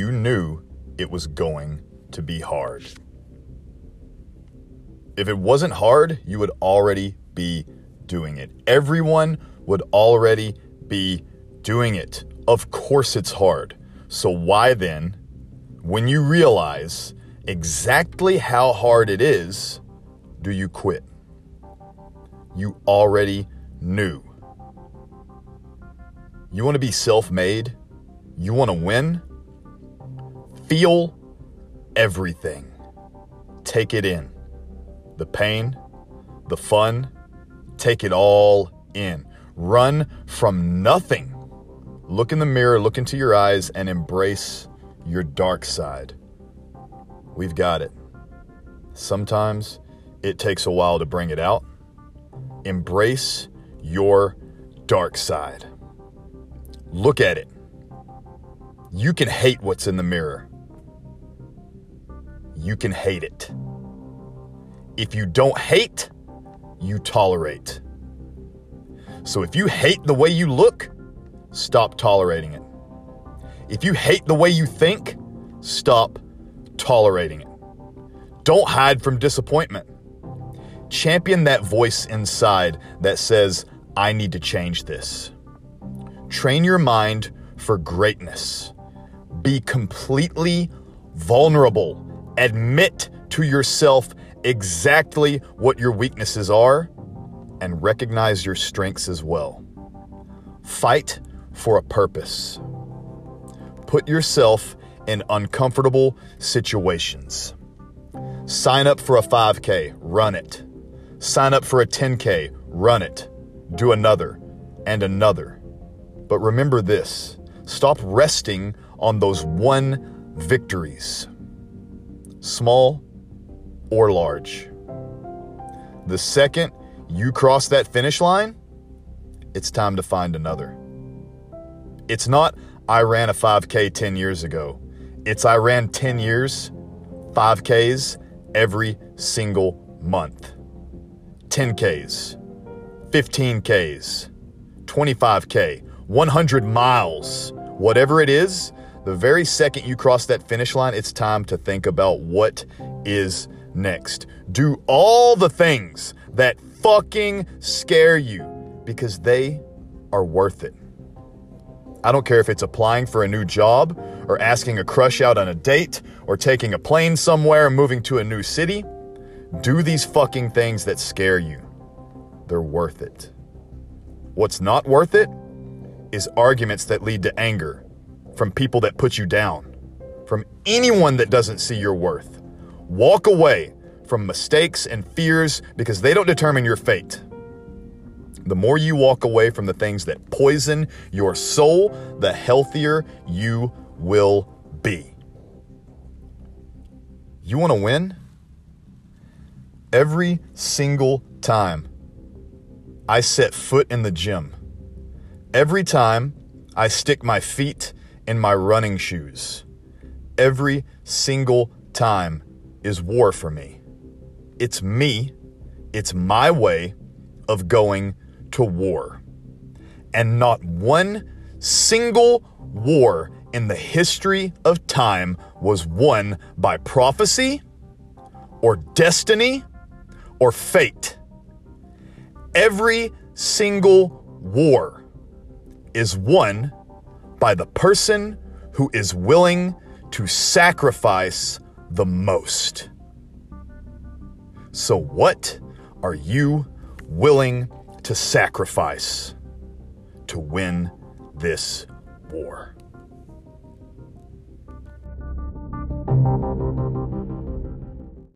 you knew it was going to be hard. If it wasn't hard, you would already be doing it. Everyone would already be doing it. Of course, it's hard. So, why then, when you realize exactly how hard it is, do you quit? You already knew. You want to be self made? You want to win? Feel everything. Take it in. The pain, the fun, take it all in. Run from nothing. Look in the mirror, look into your eyes, and embrace your dark side. We've got it. Sometimes it takes a while to bring it out. Embrace your dark side. Look at it. You can hate what's in the mirror. You can hate it. If you don't hate, you tolerate. So if you hate the way you look, stop tolerating it. If you hate the way you think, stop tolerating it. Don't hide from disappointment. Champion that voice inside that says, I need to change this. Train your mind for greatness. Be completely vulnerable. Admit to yourself exactly what your weaknesses are and recognize your strengths as well. Fight for a purpose. Put yourself in uncomfortable situations. Sign up for a 5K, run it. Sign up for a 10K, run it. Do another and another. But remember this stop resting on those one victories, small or large. The second you cross that finish line, it's time to find another. It's not, I ran a 5K 10 years ago. It's, I ran 10 years, 5Ks every single month. 10Ks, 15Ks, 25K, 100 miles, whatever it is, the very second you cross that finish line, it's time to think about what is next. Do all the things that fucking scare you because they are worth it. I don't care if it's applying for a new job or asking a crush out on a date or taking a plane somewhere and moving to a new city. Do these fucking things that scare you. They're worth it. What's not worth it is arguments that lead to anger from people that put you down, from anyone that doesn't see your worth. Walk away from mistakes and fears because they don't determine your fate. The more you walk away from the things that poison your soul, the healthier you will be. You want to win? Every single time I set foot in the gym, Every time I stick my feet in my running shoes, every single time is war for me. It's me, it's my way of going to war. And not one single war in the history of time was won by prophecy or destiny or fate. Every single war is won by the person who is willing to sacrifice the most. So, what are you willing to sacrifice to win this war?